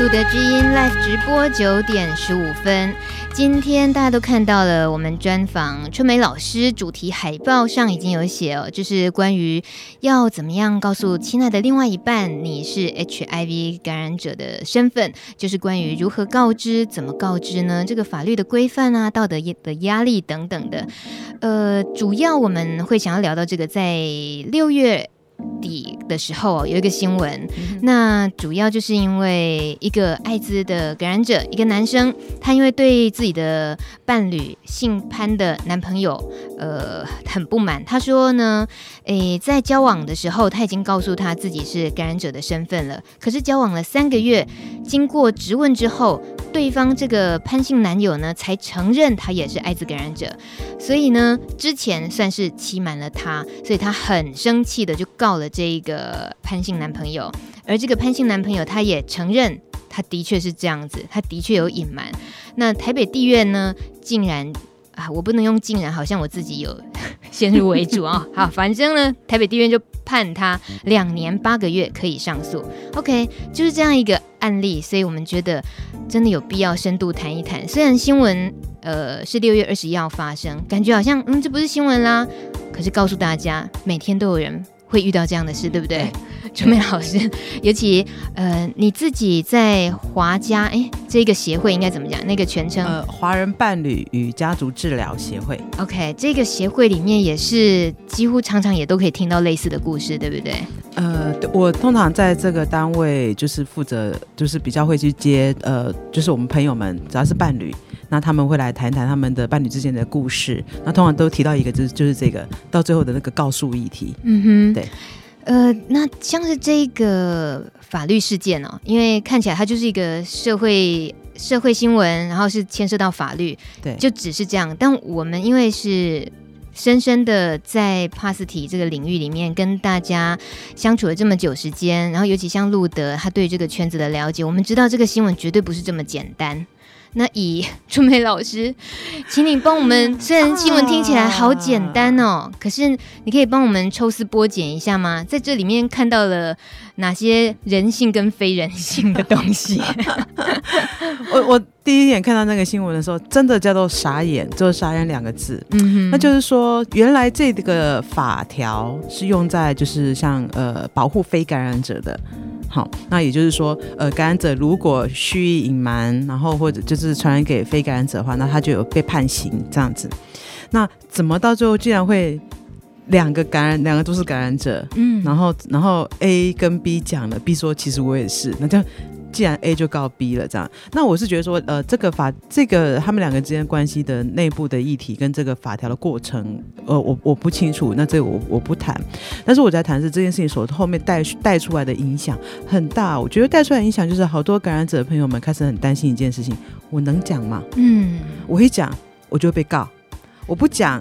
路德之音 Live 直播九点十五分，今天大家都看到了我们专访春梅老师，主题海报上已经有写哦，就是关于要怎么样告诉亲爱的另外一半你是 HIV 感染者的身份，就是关于如何告知、怎么告知呢？这个法律的规范啊、道德的压力等等的，呃，主要我们会想要聊到这个，在六月。底的时候有一个新闻，嗯、那主要就是因为一个艾滋的感染者，一个男生，他因为对自己的伴侣姓潘的男朋友，呃，很不满。他说呢，诶，在交往的时候他已经告诉他自己是感染者的身份了，可是交往了三个月，经过质问之后，对方这个潘姓男友呢才承认他也是艾滋感染者，所以呢，之前算是欺瞒了他，所以他很生气的就告到了。这一个潘姓男朋友，而这个潘姓男朋友他也承认，他的确是这样子，他的确有隐瞒。那台北地院呢，竟然啊，我不能用竟然，好像我自己有 先入为主啊、好，反正呢，台北地院就判他两年八个月可以上诉。OK，就是这样一个案例，所以我们觉得真的有必要深度谈一谈。虽然新闻呃是六月二十一号发生，感觉好像嗯这不是新闻啦，可是告诉大家，每天都有人。会遇到这样的事，对不对？春梅 老师，尤其呃，你自己在华家哎，这个协会应该怎么讲？那个全称呃，华人伴侣与家族治疗协会。OK，这个协会里面也是几乎常常也都可以听到类似的故事，对不对？呃，我通常在这个单位就是负责，就是比较会去接呃，就是我们朋友们只要是伴侣。那他们会来谈谈他们的伴侣之间的故事。那通常都提到一个，就是就是这个到最后的那个告诉议题。嗯哼，对。呃，那像是这个法律事件哦，因为看起来它就是一个社会社会新闻，然后是牵涉到法律，对，就只是这样。但我们因为是深深的在帕斯提这个领域里面跟大家相处了这么久时间，然后尤其像路德他对这个圈子的了解，我们知道这个新闻绝对不是这么简单。那以春梅老师，请你帮我们。虽然新闻听起来好简单哦，可是你可以帮我们抽丝剥茧一下吗？在这里面看到了哪些人性跟非人性的东西？我我第一眼看到那个新闻的时候，真的叫做傻眼，就是傻眼两个字。嗯哼，那就是说，原来这个法条是用在就是像呃保护非感染者的。好，那也就是说，呃，感染者如果蓄意隐瞒，然后或者就是传染给非感染者的话，那他就有被判刑这样子。那怎么到最后竟然会两个感染，两个都是感染者？嗯，然后然后 A 跟 B 讲了，B 说其实我也是，那这样。既然 A 就告 B 了，这样，那我是觉得说，呃，这个法，这个他们两个之间关系的内部的议题跟这个法条的过程，呃，我我不清楚，那这个我我不谈。但是我在谈是这件事情所后面带带出来的影响很大，我觉得带出来的影响就是好多感染者的朋友们开始很担心一件事情：我能讲吗？嗯，我一讲我就会被告，我不讲，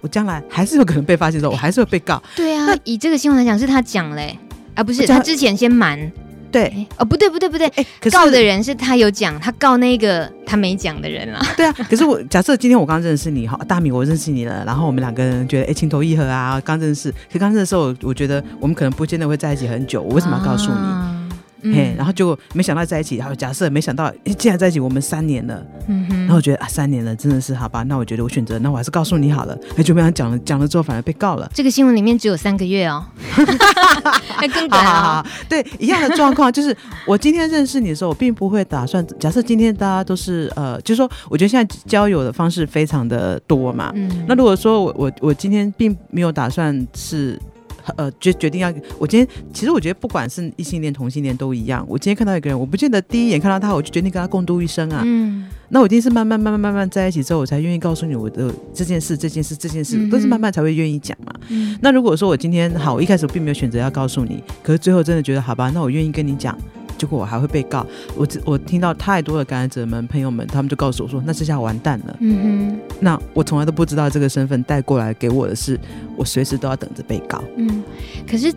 我将来还是有可能被发现的时候，我还是会被告。对啊，那以这个新闻来讲，是他讲嘞，啊，不是他之前先瞒。对，哦，不对，不对，不对，哎，告的人是他有讲，他告那个他没讲的人啦。对啊，可是我假设今天我刚认识你哈，大米我认识你了，然后我们两个人觉得哎情投意合啊，刚认识，可刚认识的时候，我觉得我们可能不见得会在一起很久，我为什么要告诉你？啊嗯、嘿，然后就没想到在一起，然后假设没想到，既然在一起，我们三年了，嗯哼，然后我觉得啊，三年了，真的是好吧？那我觉得我选择，那我还是告诉你好了。哎，就没想讲了，讲了之后反而被告了。这个新闻里面只有三个月哦，还更短啊。好好好，对，一样的状况，就是我今天认识你的时候，我并不会打算，假设今天大家都是呃，就是说，我觉得现在交友的方式非常的多嘛，嗯，那如果说我我我今天并没有打算是。呃，决决定要我今天，其实我觉得不管是异性恋、同性恋都一样。我今天看到一个人，我不见得第一眼看到他，我就决定跟他共度一生啊。嗯，那我一定是慢慢、慢慢、慢慢在一起之后，我才愿意告诉你我的这件事、这件事、这件事，都是慢慢才会愿意讲嘛。嗯，那如果说我今天好，我一开始我并没有选择要告诉你，可是最后真的觉得好吧，那我愿意跟你讲。结果我还会被告，我我听到太多的感染者们、朋友们，他们就告诉我说：“那这下完蛋了。”嗯哼，那我从来都不知道这个身份带过来给我的是，我随时都要等着被告。嗯，可是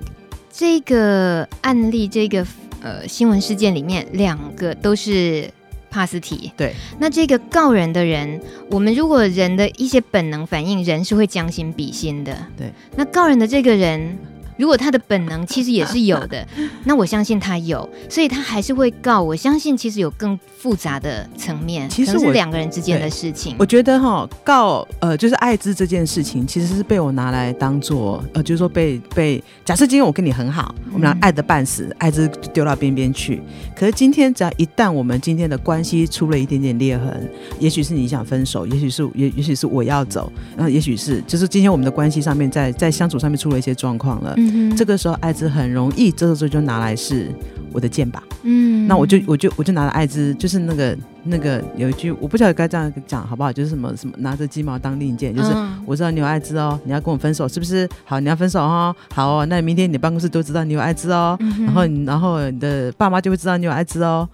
这个案例，这个呃新闻事件里面，两个都是帕斯提。对，那这个告人的人，我们如果人的一些本能反应，人是会将心比心的。对，那告人的这个人。如果他的本能其实也是有的，那我相信他有，所以他还是会告。我相信其实有更复杂的层面，其实是两个人之间的事情。我觉得哈，告呃，就是艾滋这件事情，其实是被我拿来当做呃，就是说被被假设今天我跟你很好，我们俩爱的半死，嗯、艾滋丢到边边去。可是今天只要一旦我们今天的关系出了一点点裂痕，也许是你想分手，也许是也也许是我要走，然后也许是就是今天我们的关系上面在在相处上面出了一些状况了。嗯哼，这个时候艾滋很容易，这个时候就拿来是我的剑吧。嗯，那我就我就我就拿了艾滋，就是那个那个有一句我不晓得该这样讲好不好，就是什么什么拿着鸡毛当令箭，就是我知道你有艾滋哦，你要跟我分手是不是？好，你要分手哦，好哦，那明天你办公室都知道你有艾滋哦，嗯、然后然后你的爸妈就会知道你有艾滋哦。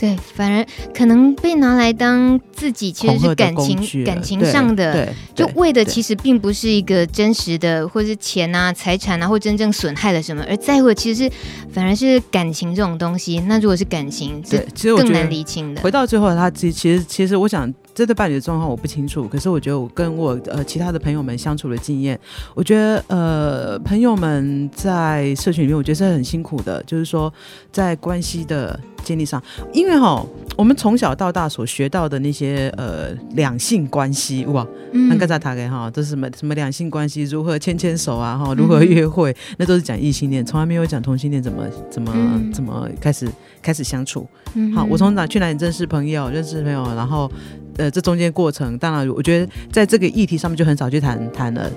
对，反而可能被拿来当自己其实是感情感情上的，就为的其实并不是一个真实的，或者是钱啊、财产啊，或真正损害了什么，而在乎的其实是反而是感情这种东西。那如果是感情，对，其实更难厘清的。回到最后，他其实其实其实我想。这对伴侣的状况我不清楚，可是我觉得我跟我呃其他的朋友们相处的经验，我觉得呃朋友们在社群里面，我觉得是很辛苦的，就是说在关系的建立上，因为哈我们从小到大所学到的那些呃两性关系哇，那刚才他给哈都是什么什么两性关系，如何牵牵手啊哈，如何约会，嗯、那都是讲异性恋，从来没有讲同性恋怎么怎么、嗯、怎么开始开始相处。嗯好，我从哪去哪里认识朋友，认识朋友，然后。呃，这中间过程，当然，我觉得在这个议题上面就很少去谈谈了，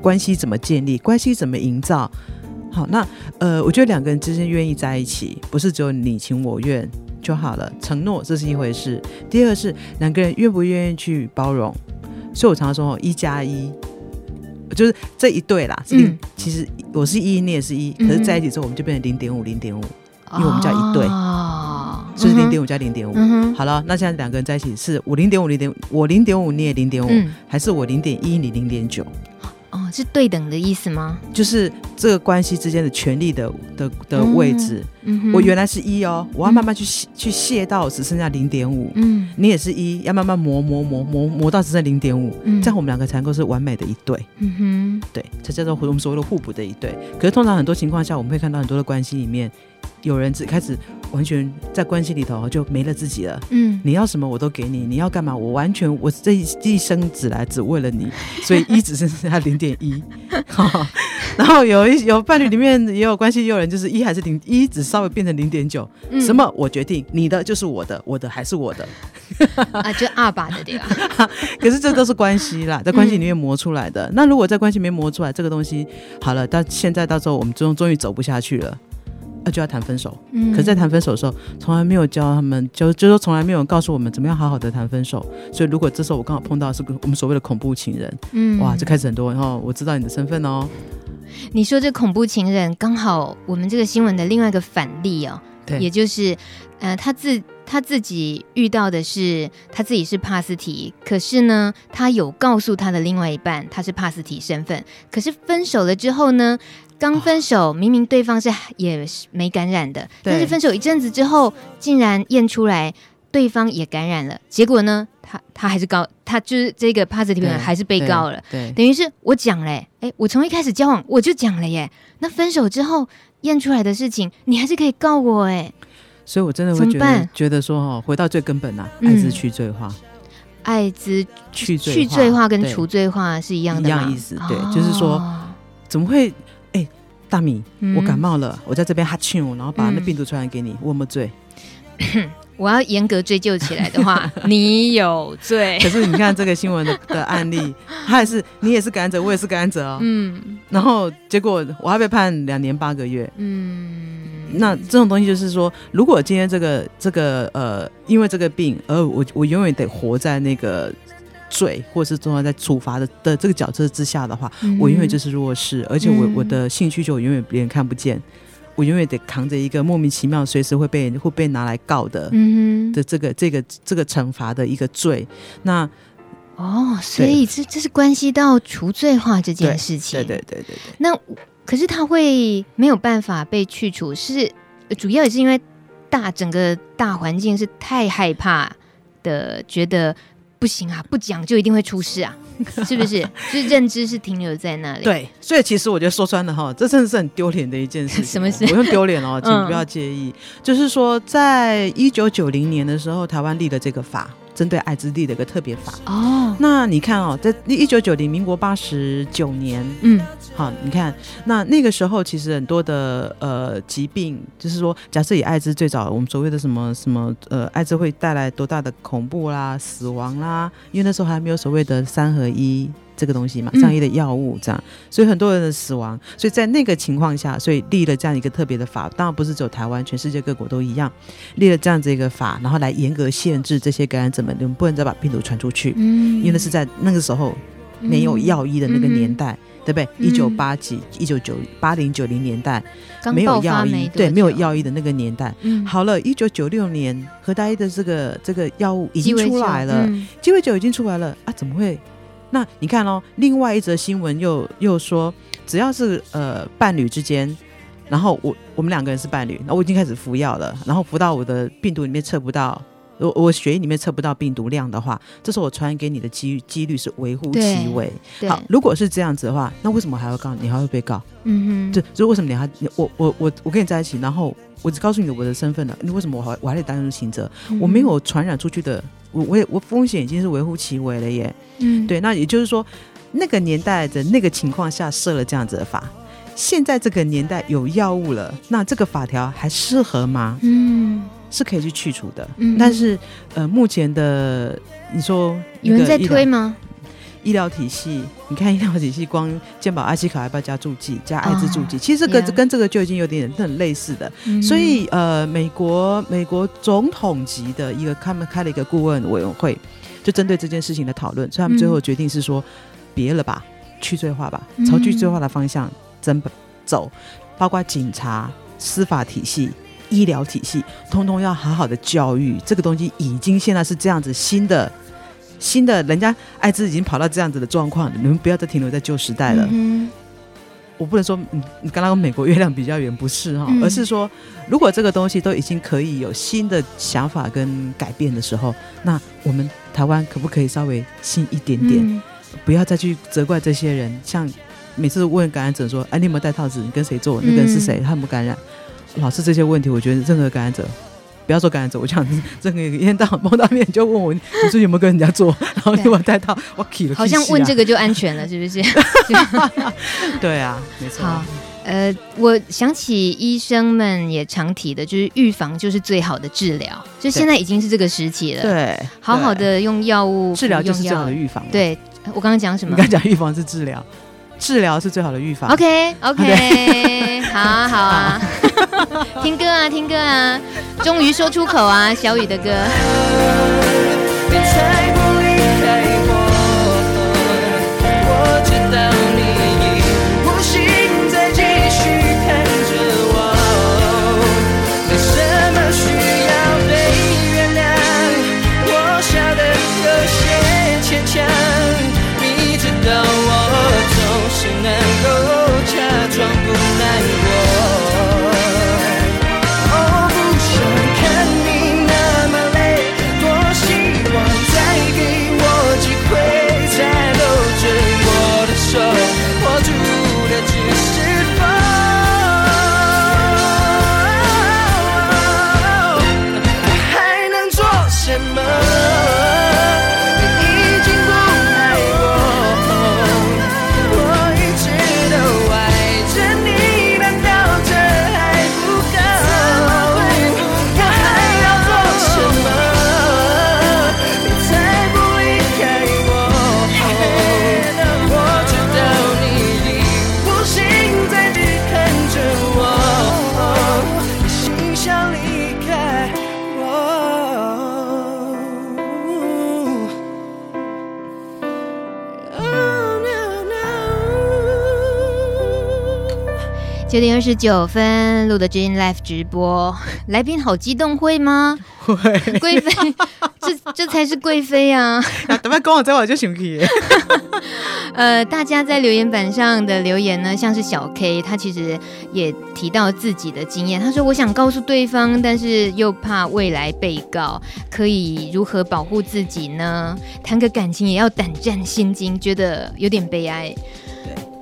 关系怎么建立，关系怎么营造。好，那呃，我觉得两个人之间愿意在一起，不是只有你情我愿就好了，承诺这是一回事。第二是两个人愿不愿意去包容。所以我常常说哦，一加一就是这一对啦。嗯，其实我是一，你也是一，可是在一起之后我们就变成零点五，零点五，因为我们叫一对。哦就是零点五加零点五，好了，那现在两个人在一起是我零点五零点五，我零点五你也零点五，还是我零点一你零点九？哦，是对等的意思吗？就是这个关系之间的权力的的的位置。我原来是一哦，我要慢慢去去卸到只剩下零点五。嗯，你也是一，要慢慢磨磨磨磨磨到只剩零点五，这样我们两个才能够是完美的一对。嗯哼，对，才叫做我们所谓的互补的一对。可是通常很多情况下，我们会看到很多的关系里面。有人只开始完全在关系里头就没了自己了。嗯，你要什么我都给你，你要干嘛我完全我这一一生只来只为了你，所以一只剩下零点一。然后有一有伴侣里面也有关系，也有人就是一还是零一，只稍微变成零点九。什么我决定，你的就是我的，我的还是我的。啊，就二把的对吧？可是这都是关系啦，在关系里面磨出来的。嗯、那如果在关系里面磨出来这个东西，好了，到现在到时候我们终终于走不下去了。那就要谈分手，嗯，可是在谈分手的时候，从来没有教他们，就就说从来没有告诉我们怎么样好好的谈分手。所以如果这时候我刚好碰到是个我们所谓的恐怖情人，嗯，哇，就开始很多，然后我知道你的身份哦。你说这恐怖情人，刚好我们这个新闻的另外一个反例哦，对，也就是，呃，他自他自己遇到的是他自己是帕斯提，可是呢，他有告诉他的另外一半他是帕斯提身份，可是分手了之后呢？刚分手，明明对方是也是没感染的，但是分手一阵子之后，竟然验出来对方也感染了。结果呢，他他还是告，他就是这个 positive 还是被告了。对，对等于是我讲嘞，哎，我从一开始交往我就讲了耶。那分手之后验出来的事情，你还是可以告我哎。所以我真的会觉得觉得说哈，回到最根本呐、啊，艾滋去罪化，艾滋去去罪化跟除罪化是一样的一样意思。对，哦、就是说怎么会？大米，嗯、我感冒了，我在这边哈啾，然后把那病毒传染给你，我有没有罪？我要严格追究起来的话，你有罪。可是你看这个新闻的的案例，他也是你也是感染者，我也是感染者哦。嗯，然后结果我还被判两年八个月。嗯，那这种东西就是说，如果今天这个这个呃，因为这个病而我我永远得活在那个。罪，或是重要在处罚的的这个角色之下的话，嗯、我永远就是弱势，而且我、嗯、我的性需求永远别人看不见，我永远得扛着一个莫名其妙随时会被会被拿来告的，嗯、的这个这个这个惩罚的一个罪。那哦，所以这这是关系到除罪化这件事情，对对对对对。那可是他会没有办法被去除，是主要也是因为大整个大环境是太害怕的，觉得。不行啊，不讲就一定会出事啊，是不是？就是认知是停留在那里。对，所以其实我觉得说穿了哈，这真的是很丢脸的一件事。什么事？不用丢脸哦，请不要介意。嗯、就是说，在一九九零年的时候，台湾立了这个法。针对艾滋病的一个特别法哦，那你看哦，在一九九零民国八十九年，嗯，好，你看那那个时候其实很多的呃疾病，就是说，假设以艾滋最早我们所谓的什么什么呃，艾滋会带来多大的恐怖啦、死亡啦，因为那时候还没有所谓的三合一。这个东西嘛，上亿的药物这样，嗯、所以很多人的死亡，所以在那个情况下，所以立了这样一个特别的法，当然不是只有台湾，全世界各国都一样，立了这样子一个法，然后来严格限制这些感染者们，你们不能再把病毒传出去，嗯，因为那是在那个时候没有药医的那个年代，嗯、对不对？一九八几、一九九八零九零年代没有药医，对，没有药医的那个年代。嗯、好了，一九九六年，何大一的这个这个药物已经出来了，鸡尾酒已经出来了啊，怎么会？那你看哦，另外一则新闻又又说，只要是呃伴侣之间，然后我我们两个人是伴侣，那我已经开始服药了，然后服到我的病毒里面测不到，我我血液里面测不到病毒量的话，这时候我传染给你的机几率是微乎其微。好，如果是这样子的话，那为什么还要告你？还会被告？嗯哼，就就为什么你还我我我我跟你在一起，然后我只告诉你我的身份了，你为什么我还我还得担任刑责？嗯、我没有传染出去的。我我也我风险已经是微乎其微了耶，嗯，对，那也就是说，那个年代的那个情况下设了这样子的法，现在这个年代有药物了，那这个法条还适合吗？嗯，是可以去去除的，嗯，但是呃，目前的你说有人在推吗？医疗体系，你看医疗体系，光健保阿西卡还要加助剂，加艾滋助剂，其实这个跟这个就已经有点很类似的。所以呃，美国美国总统级的一个他们开了一个顾问委员会，就针对这件事情的讨论，所以他们最后决定是说，别了吧，去罪化吧，朝去罪化的方向真走，包括警察、司法体系、医疗体系，通通要好好的教育。这个东西已经现在是这样子新的。新的人家艾滋已经跑到这样子的状况，你们不要再停留在旧时代了。嗯、我不能说你你刚刚跟美国月亮比较圆，不是哈，嗯、而是说如果这个东西都已经可以有新的想法跟改变的时候，那我们台湾可不可以稍微新一点点？嗯、不要再去责怪这些人。像每次问感染者说：“哎，你有没有戴套子？你跟谁做？那个人是谁？他有没有感染？”老是这些问题，我觉得任何感染者。不要说感染者，我讲 这个一天到晚碰到面就问我，你说有没有跟人家做，然后你我 带到，我起了，好像问这个就安全了，是不是？对啊，没错。好，呃，我想起医生们也常提的，就是预防就是最好的治疗，就现在已经是这个时期了。对，好好的用药物治疗就是最好的预防。对，我刚刚讲什么？你刚刚讲预防是治疗，治疗是最好的预防。OK，OK，好啊，好啊。听歌啊，听歌啊，终于说出口啊，小雨的歌。九点二十九分录的 Jane Live 直播，来宾好激动，会吗？会。贵妃 这这才是贵妃啊！等下跟我在我就行可以。呃，大家在留言板上的留言呢，像是小 K，他其实也提到自己的经验。他说：“我想告诉对方，但是又怕未来被告，可以如何保护自己呢？谈个感情也要胆战心惊，觉得有点悲哀。”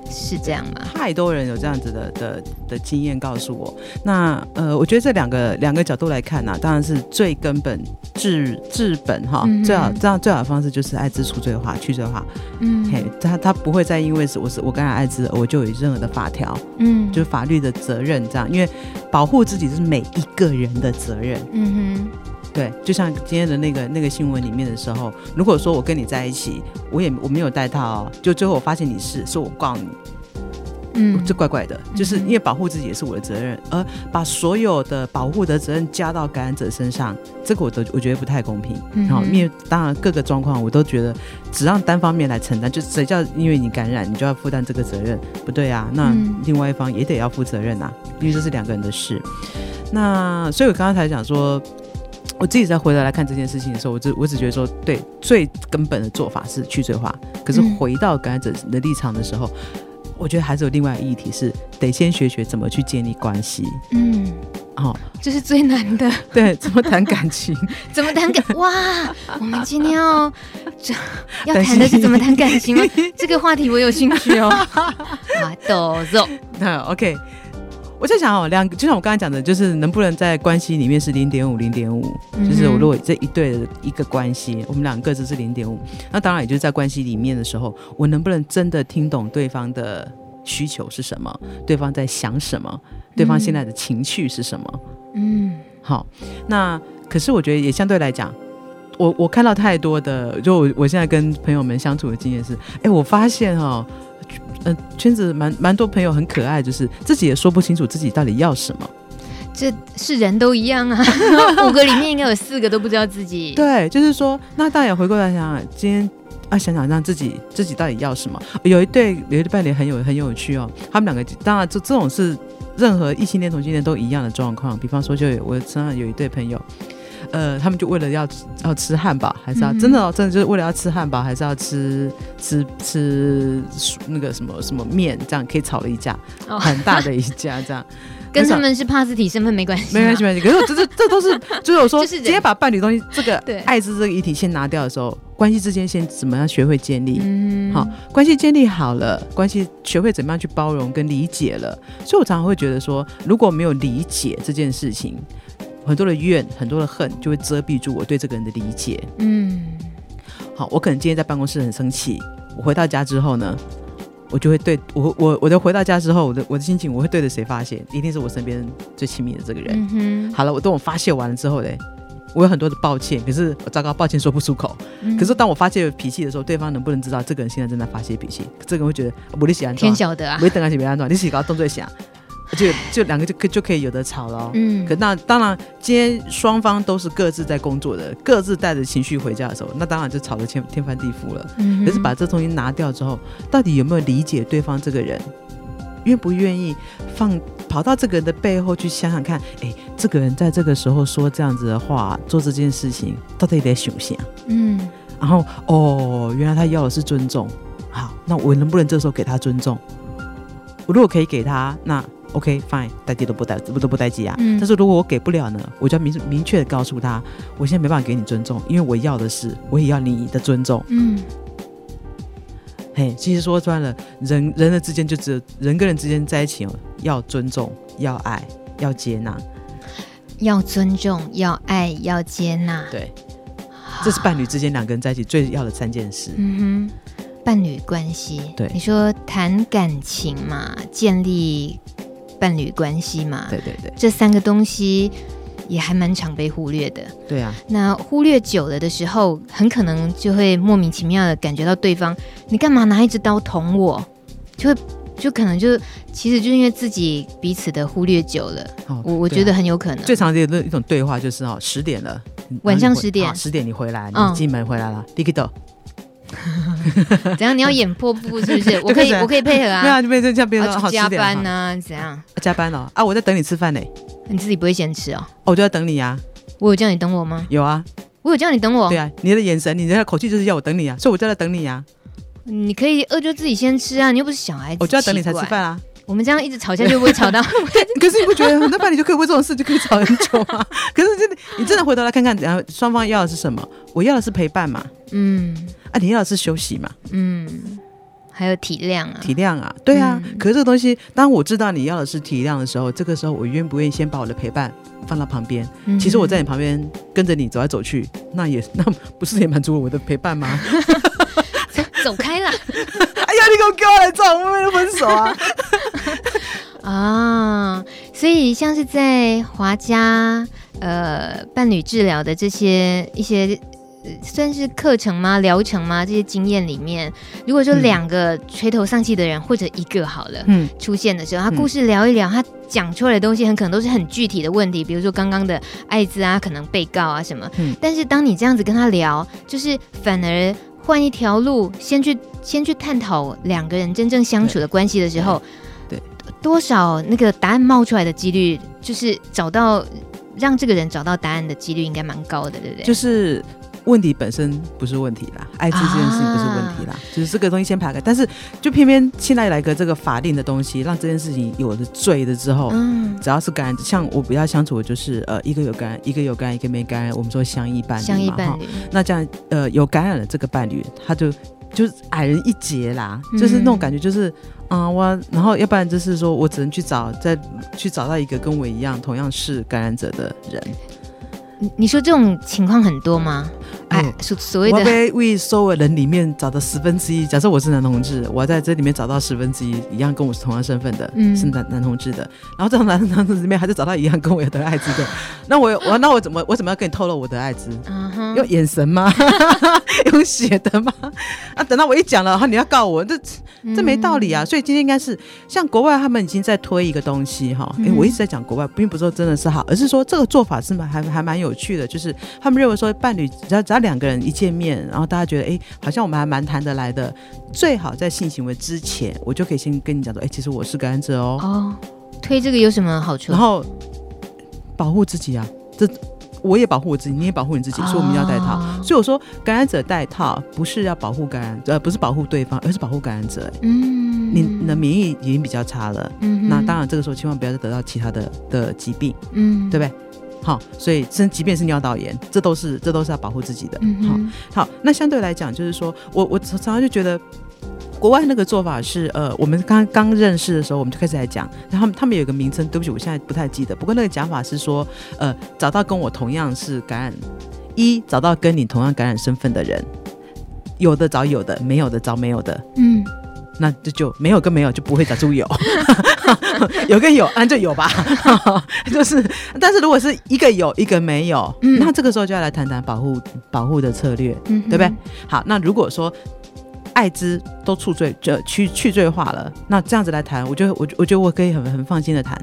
是这样吗？太多人有这样子的的的经验告诉我。那呃，我觉得这两个两个角度来看呢、啊，当然是最根本治治本哈，嗯、最好这样最好的方式就是艾滋除罪化、去罪化。嗯，嘿，他他不会再因为是我是我感染艾滋，我就有任何的法条，嗯，就是法律的责任这样，因为保护自己是每一个人的责任。嗯哼，对，就像今天的那个那个新闻里面的时候，如果说我跟你在一起，我也我没有带套，就最后我发现你是，是我告你。嗯，这怪怪的，就是因为保护自己也是我的责任，而把所有的保护的责任加到感染者身上，这个我都我觉得不太公平。好，因为当然各个状况我都觉得，只让单方面来承担，就谁叫因为你感染，你就要负担这个责任，不对啊？那另外一方也得要负责任啊，因为这是两个人的事。那所以我刚刚才讲说，我自己再回头来看这件事情的时候，我只我只觉得说，对，最根本的做法是去罪化。可是回到感染者的立场的时候。我觉得还是有另外一个议题是得先学学怎么去建立关系。嗯，哦，这是最难的。对，怎么谈感情？怎么谈感？哇，我们今天要 这要谈的是怎么谈感情吗？这个话题我有兴趣哦。好，豆肉。那 OK。我在想哦，两个就像我刚才讲的，就是能不能在关系里面是零点五零点五，就是我如果这一对的一个关系，我们两个各自是零点五，那当然也就是在关系里面的时候，我能不能真的听懂对方的需求是什么，对方在想什么，对方现在的情绪是什么？嗯，好，那可是我觉得也相对来讲，我我看到太多的，就我我现在跟朋友们相处的经验是，哎，我发现哦。嗯、呃，圈子蛮蛮多朋友很可爱，就是自己也说不清楚自己到底要什么。这是人都一样啊，五个里面应该有四个都不知道自己。对，就是说，那大家回过来想想，今天啊，想想让自己自己到底要什么？有一对有一对伴侣很有很有趣哦，他们两个当然这这种是任何异性恋同性恋都一样的状况。比方说，就有我身上有一对朋友。呃，他们就为了要要吃汉堡，还是要、嗯、真的哦，真的就是为了要吃汉堡，还是要吃吃吃那个什么什么面，这样可以吵了一架，哦、很大的一架，这样。跟他们是帕斯提身份没关系，没关系没关系。可是这这这都是，就是我说，直接把伴侣东西这个爱滋这个议题先拿掉的时候，关系之间先怎么样学会建立？嗯，好，关系建立好了，关系学会怎么样去包容跟理解了，所以我常常会觉得说，如果没有理解这件事情。很多的怨，很多的恨，就会遮蔽住我对这个人的理解。嗯，好，我可能今天在办公室很生气，我回到家之后呢，我就会对我我我的回到家之后，我的我的心情，我会对着谁发泄？一定是我身边最亲密的这个人。嗯哼，好了，我等我发泄完了之后嘞，我有很多的抱歉，可是我糟糕，抱歉说不出口。嗯、可是当我发泄脾气的时候，对方能不能知道这个人现在正在发泄脾气？这个人会觉得我的喜欢天晓得啊，没等下去别安装，你自己搞动作想。就就两个就可就可以有的吵了，嗯，可那当然，今天双方都是各自在工作的，各自带着情绪回家的时候，那当然就吵得天天翻地覆了。嗯，可是把这东西拿掉之后，到底有没有理解对方这个人，愿不愿意放跑到这个人的背后去想想看，哎，这个人在这个时候说这样子的话，做这件事情，到底得想想？嗯，然后哦，原来他要的是尊重，好，那我能不能这时候给他尊重？我如果可以给他，那。OK，fine，、大家都不带不都不待见啊。嗯、但是如果我给不了呢，我就要明明确的告诉他，我现在没办法给你尊重，因为我要的是，我也要你的尊重。嗯，嘿，其实说穿了，人人的之间就只有人跟人之间在一起哦，要尊重，要爱，要接纳，要尊重，要爱，要接纳。对，这是伴侣之间两个人在一起最要的三件事。嗯哼，伴侣关系，对，你说谈感情嘛，建立。伴侣关系嘛，对对对，这三个东西也还蛮常被忽略的。对啊，那忽略久了的时候，很可能就会莫名其妙的感觉到对方，你干嘛拿一支刀捅我？就会就可能就其实就因为自己彼此的忽略久了。哦，我我觉得很有可能。最常见的一种对话就是哦，十点了，晚上十点，十点你回来，你进门回来了。怎样？你要演破布是不是？我可以，我可以配合啊。对啊，就变成这样，变成加班呢？怎样？加班哦啊！我在等你吃饭呢。你自己不会先吃哦？我就在等你呀。我有叫你等我吗？有啊。我有叫你等我。对啊，你的眼神，你的口气就是要我等你啊，所以我就在等你啊。你可以饿就自己先吃啊，你又不是小孩子，我就要等你才吃饭啊。我们这样一直吵架就不会吵到。可是你不觉得那伴侣就可以为这种事就可以吵很久吗？可是真的，你真的回头来看看，然后双方要的是什么？我要的是陪伴嘛，嗯，啊，你要的是休息嘛，嗯。还有体谅啊，体谅啊，对啊。嗯、可是这个东西，当我知道你要的是体谅的时候，这个时候我愿不愿意先把我的陪伴放到旁边？嗯、其实我在你旁边跟着你走来走去，那也那不是也满足了我的陪伴吗？走开了！哎呀，你给我给我来走，我们分手啊！啊，所以像是在华家呃伴侣治疗的这些一些。算是课程吗？疗程吗？这些经验里面，如果说两个垂头丧气的人，嗯、或者一个好了，嗯，出现的时候，他故事聊一聊，他讲出来的东西很可能都是很具体的问题，比如说刚刚的艾滋啊，可能被告啊什么。嗯，但是当你这样子跟他聊，就是反而换一条路，先去先去探讨两个人真正相处的关系的时候，对，对多少那个答案冒出来的几率，就是找到让这个人找到答案的几率应该蛮高的，对不对？就是。问题本身不是问题啦，艾滋这件事情不是问题啦，啊、就是这个东西先排开。但是就偏偏现在来个这个法定的东西，让这件事情有了罪的之后，嗯，只要是感染，像我比较相处的就是呃一个有感染，一个有感染，一个没感染，我们说相依伴侣嘛，相依伴侣。那这样呃有感染的这个伴侣，他就就是矮人一截啦，嗯、就是那种感觉，就是啊、啊、我，然后要不然就是说我只能去找再去找到一个跟我一样同样是感染者的人。你说这种情况很多吗？哎，所所谓的，我被为所有人里面找到十分之一。假设我是男同志，我要在这里面找到十分之一一样跟我是同样身份的，嗯、是男男同志的。然后这种男男同志里面还是找到一样跟我有得艾滋的。那我我那我怎么我怎么要跟你透露我的艾滋？嗯、哼用眼神吗？用写的吗？啊，等到我一讲了，然后你要告我，这这没道理啊！所以今天应该是像国外他们已经在推一个东西哈。哎，我一直在讲国外，并不是说真的是好，而是说这个做法是蛮还还蛮有。有趣的，就是他们认为说，伴侣只要只要两个人一见面，然后大家觉得哎，好像我们还蛮谈得来的，最好在性行为之前，我就可以先跟你讲说，哎，其实我是感染者哦。哦，推这个有什么好处？然后保护自己啊，这我也保护我自己，你也保护你自己，所以我们要戴套。哦、所以我说，感染者戴套不是要保护感染，呃，不是保护对方，而是保护感染者。嗯，你你的免疫已经比较差了，嗯哼，那当然这个时候千万不要再得到其他的的疾病，嗯，对不对？好，所以甚即便是尿道炎，这都是这都是要保护自己的。好，好，那相对来讲，就是说我我常常就觉得，国外那个做法是，呃，我们刚刚认识的时候，我们就开始来讲，然后他们有一个名称，对不起，我现在不太记得。不过那个讲法是说，呃，找到跟我同样是感染，一找到跟你同样感染身份的人，有的找有的，没有的找没有的。嗯。那这就没有跟没有就不会找出有，有跟有，那就有吧，就是。但是如果是一个有一个没有，嗯、那这个时候就要来谈谈保护保护的策略，嗯、对不对？好，那如果说艾滋都处罪就去去罪化了，那这样子来谈，我觉得我我觉得我可以很很放心的谈。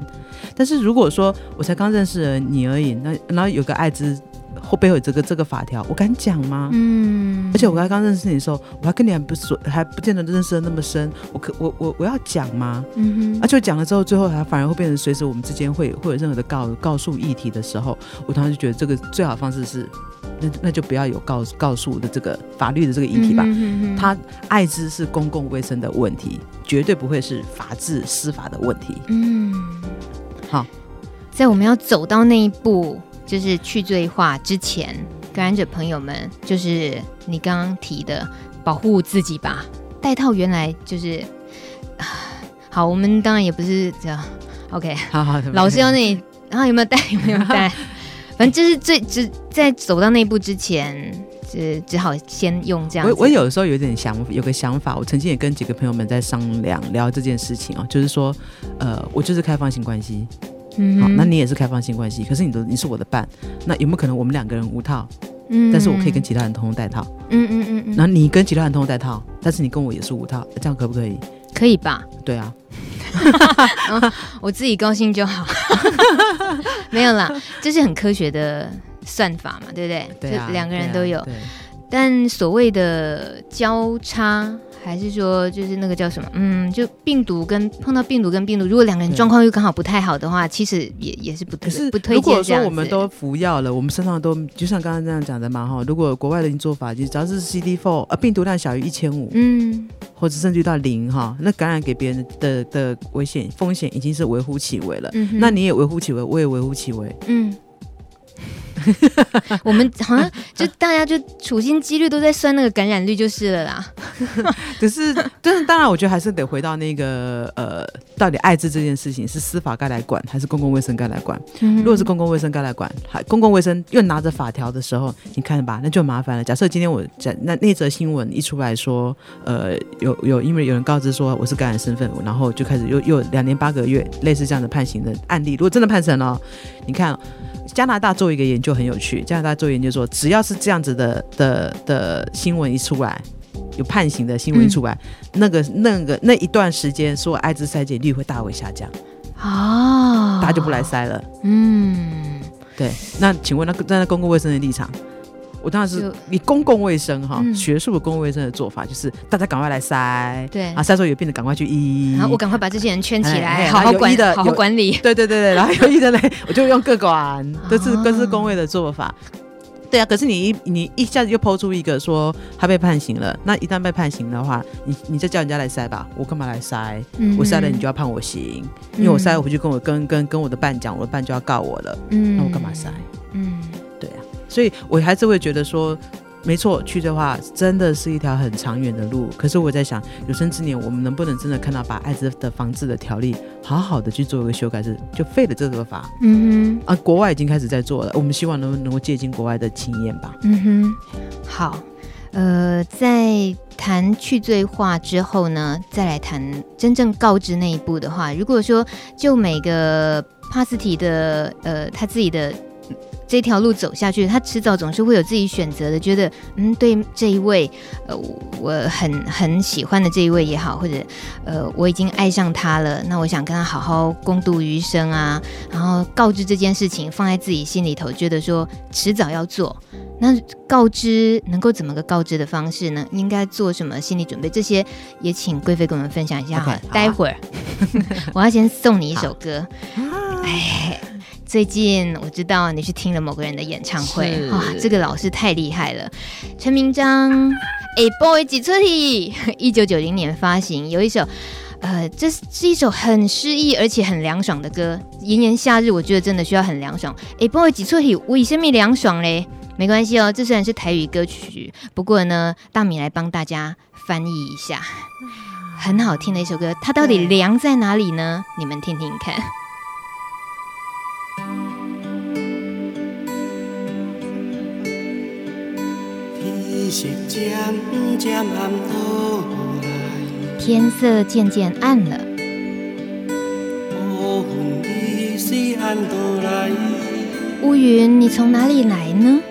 但是如果说我才刚认识了你而已，那然后有个艾滋。后背后有这个这个法条，我敢讲吗？嗯，而且我刚刚认识你的时候，我还跟你还不是说还不见得认识的那么深，我可我我我要讲吗？嗯哼，而且讲了之后，最后还反而会变成随时我们之间会会有任何的告告诉议题的时候，我当时就觉得这个最好的方式是，那那就不要有告告诉的这个法律的这个议题吧。嗯哼哼，他艾滋是公共卫生的问题，绝对不会是法治司法的问题。嗯，好，在我们要走到那一步。就是去罪化之前，感染者朋友们，就是你刚刚提的保护自己吧。戴套原来就是好，我们当然也不是这样。OK，好好，老师要那里，然后有没有戴？有没有戴？反正就是最只在走到那一步之前，只只好先用这样。我我有的时候有点想有个想法，我曾经也跟几个朋友们在商量聊这件事情哦，就是说，呃，我就是开放性关系。嗯，好，那你也是开放性关系，可是你的你是我的伴，那有没有可能我们两个人无套？嗯，但是我可以跟其他人通通戴套。嗯嗯嗯嗯。然后你跟其他人通通戴套，但是你跟我也是无套，这样可不可以？可以吧？对啊。我自己高兴就好。没有啦，这是很科学的算法嘛，对不对？对啊。就两个人都有。但所谓的交叉还是说就是那个叫什么？嗯，就病毒跟碰到病毒跟病毒，如果两个人状况又刚好不太好的话，其实也也是不可是不推荐。如果说我们都服药了，我们身上都就像刚刚这样讲的嘛哈。如果国外的做法，就只要是 CD4 呃病毒量小于一千五，嗯，或者甚至到零哈，那感染给别人的的危险风险已经是微乎其微了。嗯、那你也微乎其微，我也微乎其微，嗯。我们好像就大家就处心积虑都在算那个感染率就是了啦。可是，但是当然，我觉得还是得回到那个呃，到底艾滋这件事情是司法该来管，还是公共卫生该来管？嗯、如果是公共卫生该来管，还公共卫生又拿着法条的时候，你看吧，那就麻烦了。假设今天我在那那则新闻一出来说，呃，有有因为有人告知说我是感染身份，然后就开始又又两年八个月类似这样的判刑的案例，如果真的判成了，你看。加拿大做一个研究很有趣，加拿大做研究说，只要是这样子的的的新闻一出来，有判刑的新闻一出来，嗯、那个那个那一段时间，说艾滋筛检率会大为下降，啊，大家就不来筛了。嗯，对。那请问那站在公共卫生的立场？我当然是以公共卫生哈，学术的公共卫生的做法就是大家赶快来筛，对啊，筛出有病的赶快去医，然后我赶快把这些人圈起来，好好管的，好好管理，对对对对，然后有医的嘞，我就用各管，都是各自公卫的做法。对啊，可是你一你一下子就抛出一个说他被判刑了，那一旦被判刑的话，你你再叫人家来塞吧，我干嘛来筛？我塞了你就要判我刑，因为我塞了回去跟我跟跟跟我的伴讲，我的伴就要告我了，嗯那我干嘛塞？嗯。所以，我还是会觉得说，没错，去的话真的是一条很长远的路。可是我在想，有生之年，我们能不能真的看到把艾滋的防治的条例好好的去做一个修改，是就废了这个法？嗯哼，啊，国外已经开始在做了，我们希望能能够借鉴国外的经验吧。嗯哼，好，呃，在谈去罪化之后呢，再来谈真正告知那一步的话，如果说就每个帕斯提的呃他自己的。这条路走下去，他迟早总是会有自己选择的。觉得，嗯，对这一位，呃，我很很喜欢的这一位也好，或者，呃，我已经爱上他了，那我想跟他好好共度余生啊。然后告知这件事情，放在自己心里头，觉得说迟早要做。那告知能够怎么个告知的方式呢？应该做什么心理准备？这些也请贵妃跟我们分享一下哈。Okay, 待会儿，我要先送你一首歌。哎。最近我知道你去听了某个人的演唱会，是哇，这个老师太厉害了。陈明章，哎，boy 几撮体，一九九零年发行，有一首，呃，这是一首很诗意而且很凉爽的歌。炎炎夏日，我觉得真的需要很凉爽。哎，boy 几撮体，为什么凉爽嘞？没关系哦，这虽然是台语歌曲，不过呢，大米来帮大家翻译一下，很好听的一首歌。它到底凉在哪里呢？你们听听看。天色渐渐暗了。乌云，你从哪里来呢？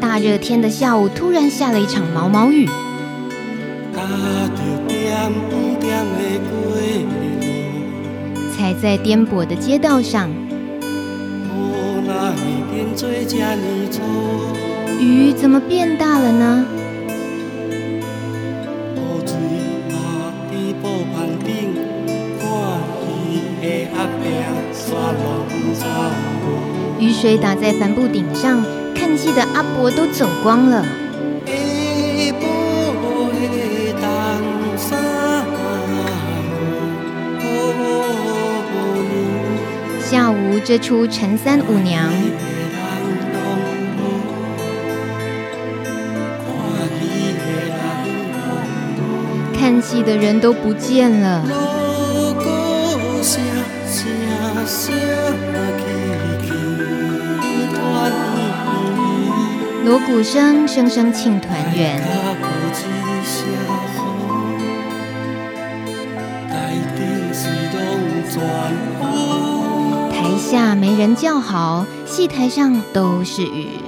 大热天的下午，突然下了一场毛毛雨。踩在颠簸的街道上，雨怎么变大了呢？雨水打在帆布顶上，看戏的阿伯都走光了。这出陈三五娘，看戏的人都不见了。锣鼓声声声庆团圆。下没人叫好，戏台上都是雨。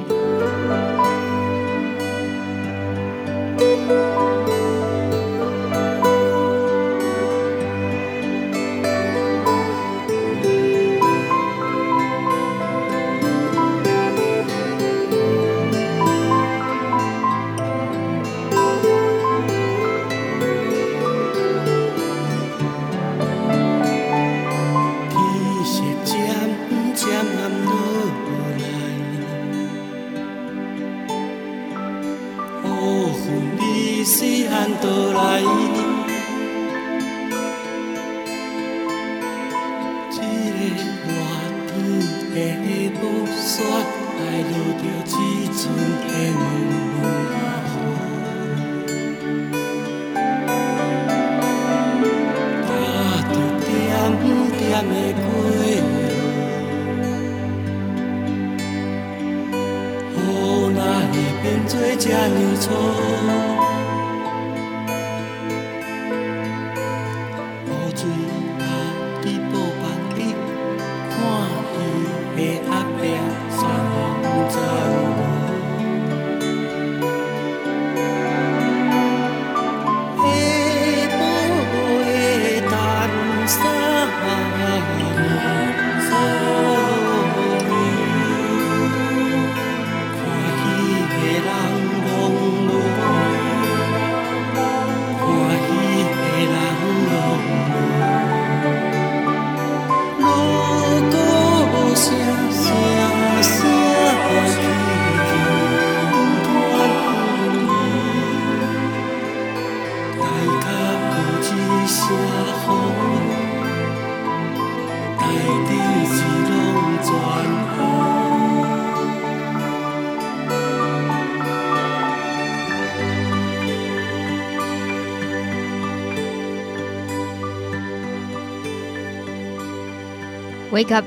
Wake up,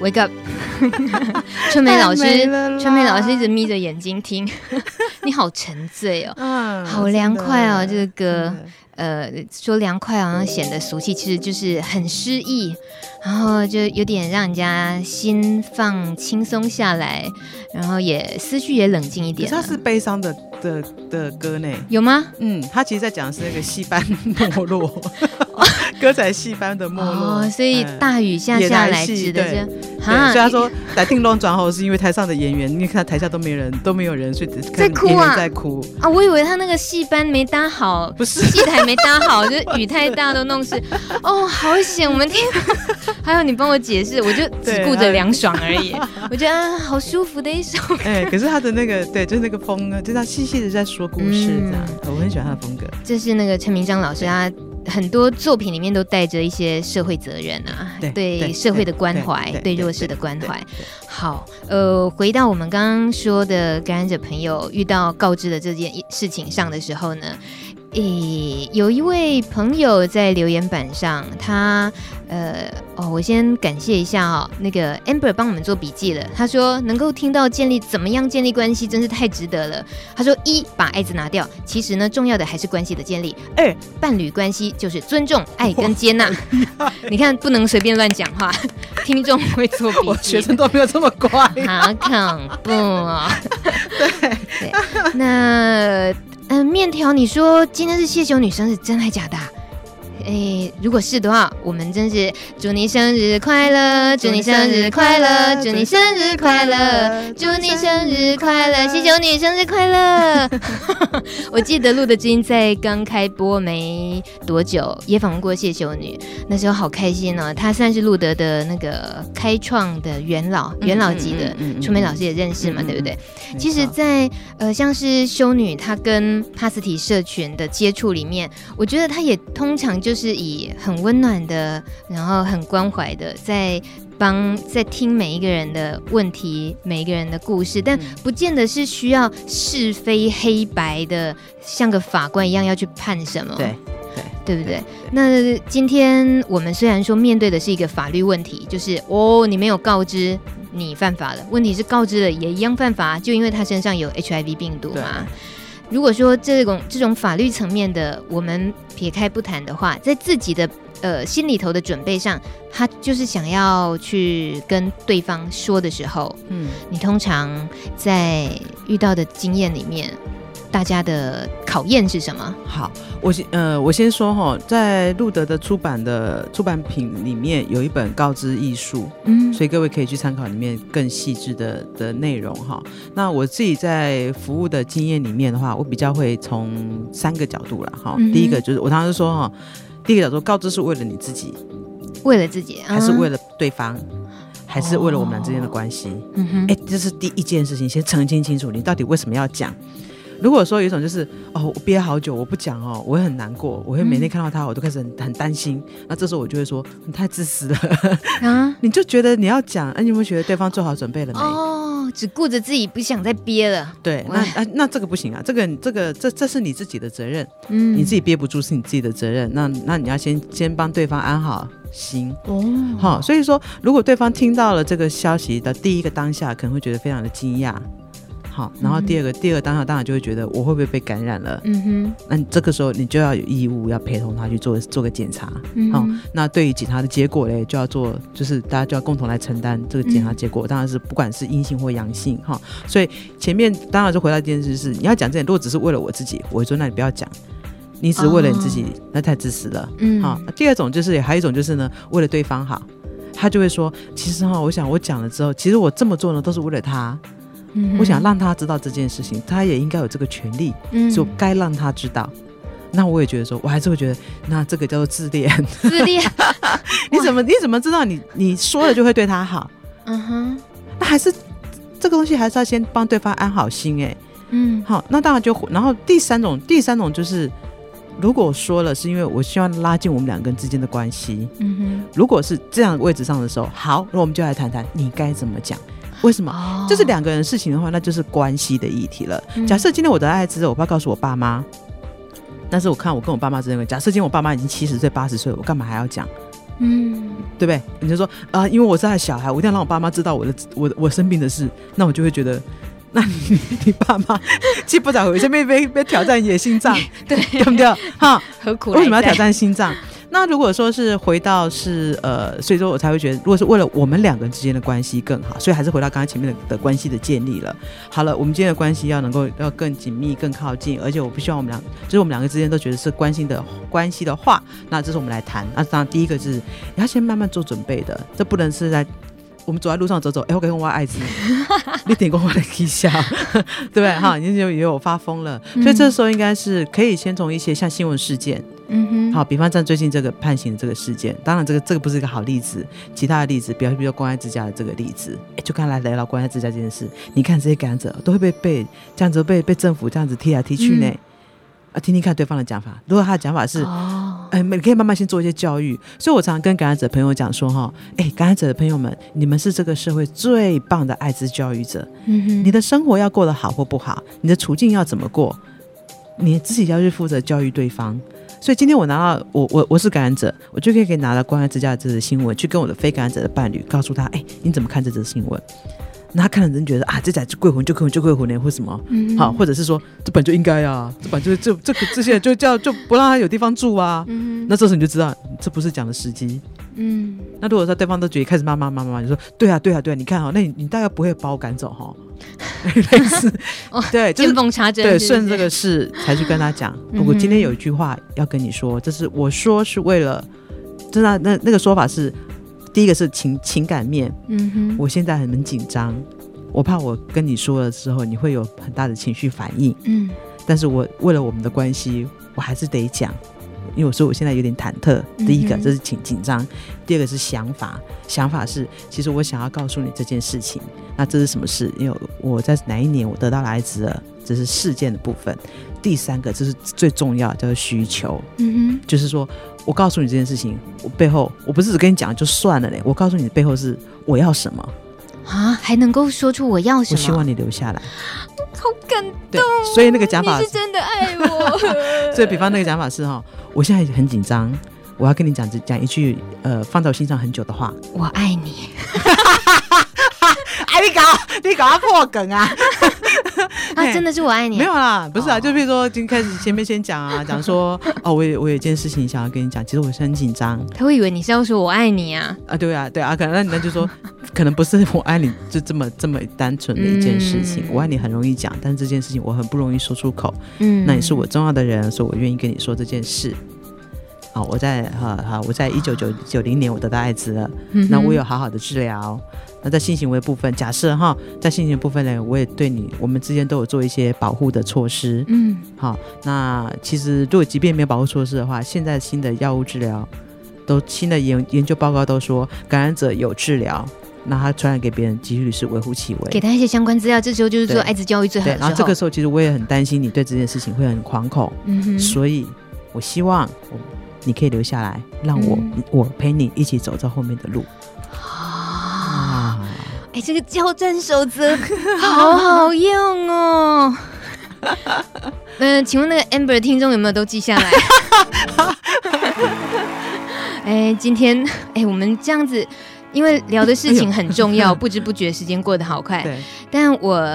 wake up！春梅老师，春梅老师一直眯着眼睛听，你好沉醉哦，嗯、好凉快哦，这个歌。呃，说凉快好像显得俗气，其实就是很诗意，然后就有点让人家心放轻松下来，然后也思绪也冷静一点。它是悲伤的的的歌呢？有吗？嗯，他其实在讲的是那个戏班 没落。歌仔戏班的没落，哦，所以大雨下下来指的是，哈，所以他说在定龙转后是因为台上的演员，你看台下都没人，都没有人，所以在哭啊，在哭。啊，我以为他那个戏班没搭好，不是。戏台没搭好，就是雨太大都弄湿，哦，好险，我们听，还有你帮我解释，我就只顾着凉爽而已，我觉得啊，好舒服的一首，哎，可是他的那个对，就是那个风啊，就是他细细的在说故事这样，我很喜欢他的风格，这是那个陈明章老师他。很多作品里面都带着一些社会责任啊，对，对社会的关怀，对弱势的关怀。好，呃，回到我们刚刚说的感染者朋友遇到告知的这件事情上的时候呢，诶，有一位朋友在留言板上，他。呃哦，我先感谢一下哦，那个 Amber 帮我们做笔记了。他说能够听到建立怎么样建立关系，真是太值得了。他说一把爱字拿掉，其实呢重要的还是关系的建立。二伴侣关系就是尊重、爱跟接纳。你看不能随便乱讲话，听众会做笔记。学生都没有这么乖，好恐怖哦。对对，那嗯，面条，你说今天是谢酒女生日，真的假的？哎，如果是的话，我们真是祝你生日快乐，祝你生日快乐，祝你生日快乐，祝你生日快乐，谢修女生日快乐。我记得路的知音在刚开播没多久，也访问过谢修女，那时候好开心哦。她算是路德的那个开创的元老，元老级的，春梅老师也认识嘛，对不对？其实在，在呃，像是修女她跟帕斯提社群的接触里面，我觉得她也通常就。就是以很温暖的，然后很关怀的，在帮在听每一个人的问题，每一个人的故事，但不见得是需要是非黑白的，像个法官一样要去判什么，对不对，那今天我们虽然说面对的是一个法律问题，就是哦，你没有告知，你犯法了。问题是告知了也一样犯法，就因为他身上有 HIV 病毒嘛。如果说这种这种法律层面的，我们撇开不谈的话，在自己的呃心里头的准备上，他就是想要去跟对方说的时候，嗯，你通常在遇到的经验里面。大家的考验是什么？好，我先呃，我先说哈，在路德的出版的出版品里面有一本《告知艺术》，嗯，所以各位可以去参考里面更细致的的内容哈。那我自己在服务的经验里面的话，我比较会从三个角度了哈。嗯、第一个就是我常常说哈，第一个角度，告知是为了你自己，为了自己，还是为了对方，嗯、还是为了我们俩之间的关系？嗯哼，哎，这是第一件事情，先澄清清楚，你到底为什么要讲。如果说有一种就是哦，我憋好久我不讲哦，我会很难过，我会每天看到他，我都开始很很担心。那这时候我就会说，你太自私了啊！你就觉得你要讲，哎，你有没有觉得对方做好准备了没？哦，只顾着自己，不想再憋了。对，那那那这个不行啊，这个这个这这是你自己的责任，嗯，你自己憋不住是你自己的责任。那那你要先先帮对方安好心哦。好，所以说如果对方听到了这个消息的第一个当下，可能会觉得非常的惊讶。好，然后第二个，嗯、第二个当下当然就会觉得我会不会被感染了？嗯哼，那你这个时候你就要有义务要陪同他去做做个检查。嗯，好，那对于检查的结果嘞，就要做，就是大家就要共同来承担这个检查结果。嗯、当然是不管是阴性或阳性，哈。所以前面当然就回到一件事是，你要讲这点，如果只是为了我自己，我会说那你不要讲，你只是为了你自己，哦、那太自私了。嗯，好。第二种就是还有一种就是呢，为了对方好，他就会说，其实哈，我想我讲了之后，其实我这么做呢，都是为了他。嗯、我想让他知道这件事情，他也应该有这个权利，嗯，就该让他知道。那我也觉得说，我还是会觉得，那这个叫做自恋。自恋？你怎么你怎么知道你你说了就会对他好？嗯哼，那还是这个东西还是要先帮对方安好心哎、欸。嗯，好，那当然就然后第三种第三种就是，如果说了是因为我希望拉近我们两个人之间的关系。嗯哼，如果是这样位置上的时候，好，那我们就来谈谈你该怎么讲。为什么？就是两个人事情的话，那就是关系的议题了。假设今天我得艾滋，我不要告诉我爸妈，但是我看我跟我爸妈之间的。假设今天我爸妈已经七十岁、八十岁，我干嘛还要讲？嗯，对不对？你就说啊，因为我是他的小孩，我一定要让我爸妈知道我的我我生病的事，那我就会觉得，那你你爸妈既不找回，这边被被挑战野心脏，对对不对？哈，何苦？为什么要挑战心脏？那如果说是回到是呃，所以说我才会觉得，如果是为了我们两个人之间的关系更好，所以还是回到刚才前面的的关系的建立了。好了，我们今天的关系要能够要更紧密、更靠近，而且我不希望我们俩，就是我们两个之间都觉得是关心的关系的话，那这是我们来谈。那当然第一个是你要先慢慢做准备的，这不能是在我们走在路上走走，哎，我 跟我爱滋，你点过我的一下，对不对？哈，你就以为我发疯了，所以这时候应该是可以先从一些像新闻事件。嗯哼，好，比方像最近这个判刑的这个事件，当然这个这个不是一个好例子，其他的例子，比方比如说关爱之家的这个例子，哎，就刚来来到关爱之家这件事，你看这些感染者都会被被这样子被被政府这样子踢来踢去呢，嗯、啊，听听看对方的讲法，如果他的讲法是，哦，哎，你可以慢慢先做一些教育，所以我常常跟感染者朋友讲说哈，哎，感染者的朋友们，你们是这个社会最棒的艾滋教育者，嗯哼，你的生活要过得好或不好，你的处境要怎么过，你自己要去负责教育对方。所以今天我拿到我我我是感染者，我就可以可以拿到关爱之家的这则新闻，去跟我的非感染者的伴侣告诉他，哎，你怎么看这则新闻？那他看了人觉得啊，这崽子鬼魂就鬼魂就鬼魂呢，或什么？嗯，好，或者是说这本就应该啊，这本就这这个这些就叫就不让他有地方住啊。嗯，那这时候你就知道这不是讲的时机。嗯，那如果说对方都觉得开始骂骂骂骂，你说对啊对啊对啊，你看哈，那你你大概不会把我赶走哈。类似，对，见缝插针，对，顺这个事才去跟他讲。不过今天有一句话要跟你说，这是我说是为了，真的那那个说法是，第一个是情情感面，嗯哼，我现在很紧张，我怕我跟你说了之后你会有很大的情绪反应，嗯，但是我为了我们的关系，我还是得讲。因为我说我现在有点忐忑，第一个这是紧紧张，第二个是想法，想法是其实我想要告诉你这件事情，那这是什么事？因为我在哪一年我得到了艾滋了，这是事件的部分。第三个这是最重要叫做需求，嗯哼，就是说我告诉你这件事情，我背后我不是只跟你讲就算了嘞，我告诉你的背后是我要什么啊，还能够说出我要什么？我希望你留下来。好感动，所以那个讲法你是真的爱我。所以比方那个讲法是哈，我现在很紧张，我要跟你讲讲一句呃放在我心上很久的话，我爱你。哎，你搞你搞他破梗啊！啊，真的是我爱你。没有啦，不是啊，就比如说，今天开始前面先讲啊，讲说 哦，我有我有一件事情想要跟你讲，其实我是很紧张。他会以为你是要说我爱你啊？啊，对啊，对啊，可能那那就说，可能不是我爱你，就这么这么单纯的一件事情。我爱你很容易讲，但是这件事情我很不容易说出口。嗯，那你是我重要的人，所以我愿意跟你说这件事。好，我在哈哈，我在一九九九零年我得到艾滋了，那我有好好的治疗。那在性行为部分，假设哈，在性行为部分呢，我也对你，我们之间都有做一些保护的措施。嗯，好，那其实如果即便没有保护措施的话，现在新的药物治疗，都新的研研究报告都说，感染者有治疗，那他传染给别人几率是微乎其微。给他一些相关资料，这时候就是做艾滋教育最好。然后这个时候，其实我也很担心你对这件事情会很惶恐，嗯哼，所以我希望你可以留下来，让我、嗯、我陪你一起走在后面的路。啊，哎，这个交战守则好好用哦。嗯、呃，请问那个 Amber 的听众有没有都记下来？哎，今天哎，我们这样子，因为聊的事情很重要，不知不觉时间过得好快。对，但我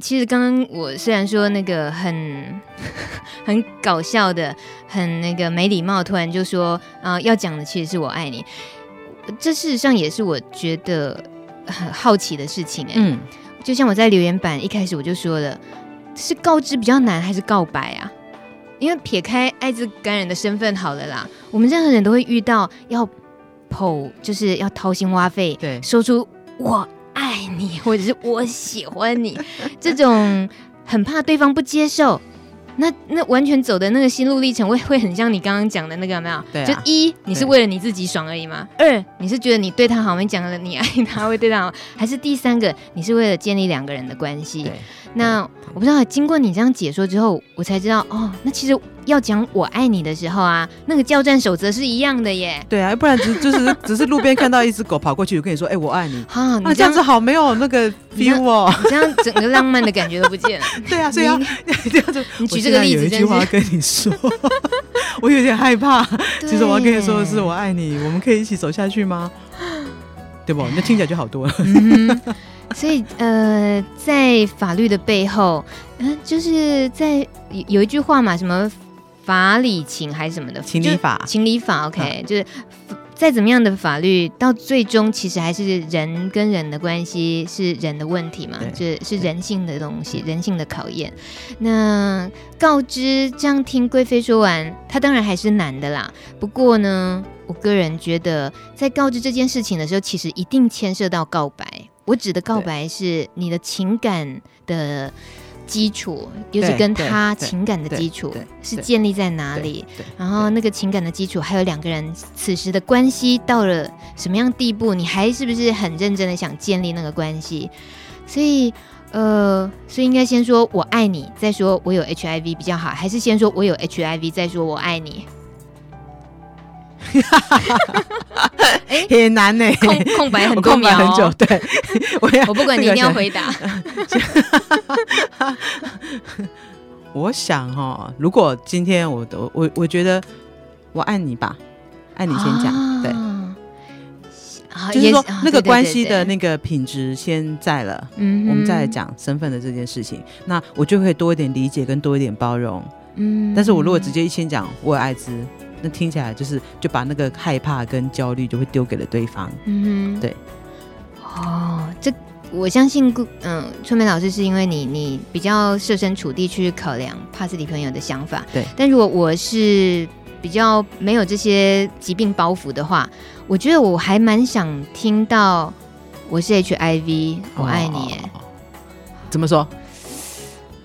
其实刚刚我虽然说那个很 很搞笑的，很那个没礼貌，突然就说啊、呃，要讲的其实是我爱你。这事实上也是我觉得很好奇的事情。哎，嗯，就像我在留言板一开始我就说了，是告知比较难还是告白啊？因为撇开艾滋感染的身份好了啦，我们任何人都会遇到要剖，就是要掏心挖肺，对，说出我爱你或者是我喜欢你，这种很怕对方不接受，那那完全走的那个心路历程会会很像你刚刚讲的那个有没有？对啊，就一你是为了你自己爽而已吗？二你是觉得你对他好，你讲了你爱他 会对他好，还是第三个你是为了建立两个人的关系？那我不知道，经过你这样解说之后，我才知道哦，那其实要讲我爱你的时候啊，那个交战守则是一样的耶。对啊，不然只就是只是路边看到一只狗跑过去，我跟你说，哎、欸，我爱你。啊，你这，样子好没有那个 feel 哦，你这样整个浪漫的感觉都不见了。对啊，所以这样子，你举这个例子，有一句话跟你说，我有点害怕。其实我要跟你说的是，我爱你，我们可以一起走下去吗？对不？那听起来就好多了。嗯所以，呃，在法律的背后，嗯、呃，就是在有有一句话嘛，什么法理情还是什么的，情理法，情理法，OK，、嗯、就是再怎么样的法律，到最终其实还是人跟人的关系是人的问题嘛，就是是人性的东西，人性的考验。那告知这样听贵妃说完，他当然还是难的啦。不过呢，我个人觉得，在告知这件事情的时候，其实一定牵涉到告白。我指的告白是你的情感的基础，就是跟他情感的基础是建立在哪里？然后那个情感的基础，还有两个人此时的关系到了什么样地步？你还是不是很认真的想建立那个关系？所以，呃，所以应该先说我爱你，再说我有 HIV 比较好，还是先说我有 HIV，再说我爱你？哈哈哈哈哈！哎，很难呢，空空白很 多秒，很久。对，我要我不管你一定要回答。我想哈，如果今天我都我我觉得我爱你吧，爱你先讲，啊、对，啊、就是说那个关系的那个品质先在了，嗯，我们再来讲身份的这件事情，那我就会多一点理解跟多一点包容，嗯，但是我如果直接一先讲我有艾滋。那听起来就是就把那个害怕跟焦虑就会丢给了对方。嗯哼，对。哦，这我相信，嗯，春梅老师是因为你你比较设身处地去考量帕斯蒂朋友的想法。对。但如果我是比较没有这些疾病包袱的话，我觉得我还蛮想听到我是 HIV，我爱你。哦，怎么说？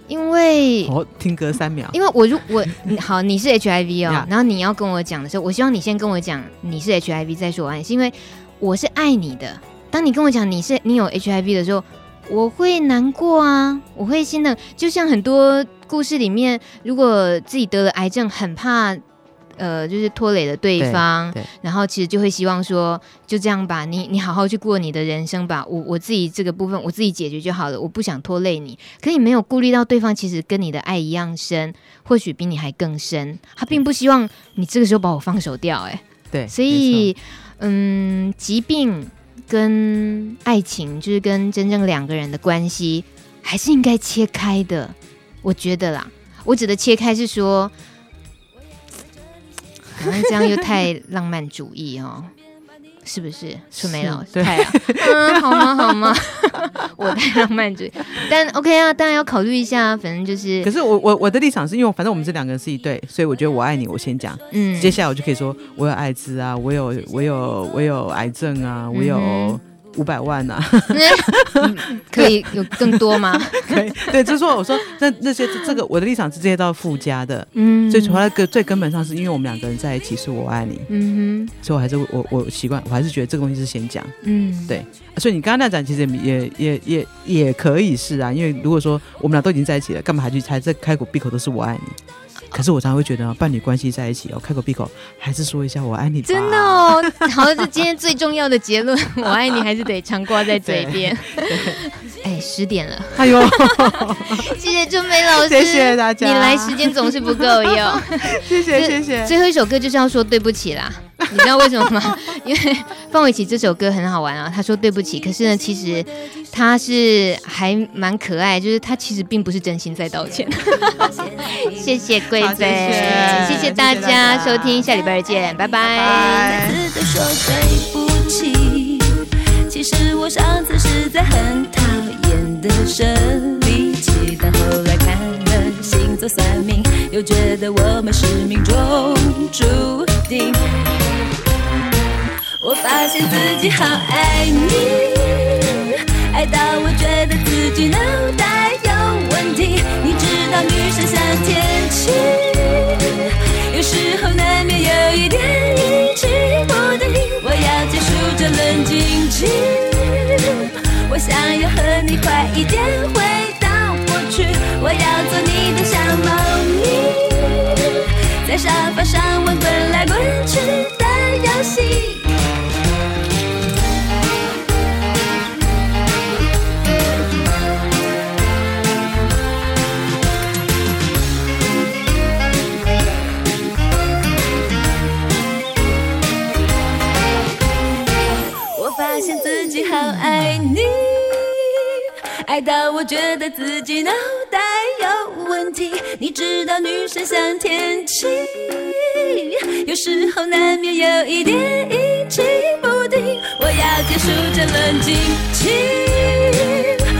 因为我听歌三秒，因为我如我好，你是 HIV 哦然后你要跟我讲的时候，我希望你先跟我讲你是 HIV，再说我爱你，是因为我是爱你的。当你跟我讲你是你有 HIV 的时候，我会难过啊，我会心疼。就像很多故事里面，如果自己得了癌症，很怕。呃，就是拖累了对方，对对，然后其实就会希望说，就这样吧，你你好好去过你的人生吧，我我自己这个部分我自己解决就好了，我不想拖累你。可你没有顾虑到对方，其实跟你的爱一样深，或许比你还更深。他并不希望你这个时候把我放手掉，哎，对，所以嗯，疾病跟爱情，就是跟真正两个人的关系，还是应该切开的，我觉得啦。我指的切开是说。好像这样又太浪漫主义哦，是不是？春梅老师，太啊，嗯，好吗？好吗？我太浪漫主义，但 OK 啊，当然要考虑一下，反正就是。可是我我我的立场是因为反正我们这两个人是一对，所以我觉得我爱你，我先讲，嗯，接下来我就可以说我有艾滋啊，我有我有我有癌症啊，我有。嗯五百万呐、啊嗯，可以有更多吗？可以，对，就是说，我说那那些这个我的立场是这些都要附加的，嗯，最主要个最根本上是因为我们两个人在一起，是我爱你，嗯哼，所以我还是我我习惯，我还是觉得这个东西是先讲，嗯，对，所以你刚刚那讲其实也也也也可以是啊，因为如果说我们俩都已经在一起了，干嘛还去猜这开口闭口都是我爱你？可是我常常会觉得，伴侣关系在一起哦，开口闭口还是说一下“我爱你”。真的哦，好，这今天最重要的结论，“我爱你”还是得常挂在嘴边。哎，十点了，哎呦，谢谢春梅老师，谢谢大家，你来时间总是不够用，谢谢谢谢。最后一首歌就是要说对不起啦。你知道为什么吗？因为范玮琪这首歌很好玩啊。他说对不起，可是呢，其实他是还蛮可爱，就是他其实并不是真心在道歉。谢谢贵妃，谢谢大家收听，下礼拜二见，拜拜。其实我上次实在很讨厌的生理期，但后来看了星座算命，又觉得我们是命中注定。我发现自己好爱你，爱到我觉得自己脑袋有问题。你知道女生像天气，有时候难免有一点阴晴不定。我要结束这冷静期，我想要和你快一点回到过去。我要做你的小猫咪，在沙发上玩滚来滚去的游戏。爱到我觉得自己脑袋有问题。你知道女生像天气，有时候难免有一点阴晴不定。我要结束这冷静期，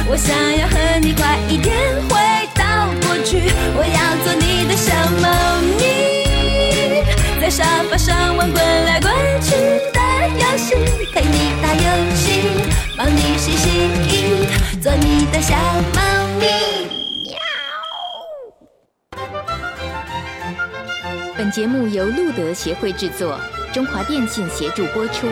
我想要和你快一点回到过去。我要做你的小猫咪，在沙发上玩滚来滚去的游戏，陪你打游戏。帮你洗洗衣，做你的小猫咪。喵。本节目由路德协会制作，中华电信协助播出。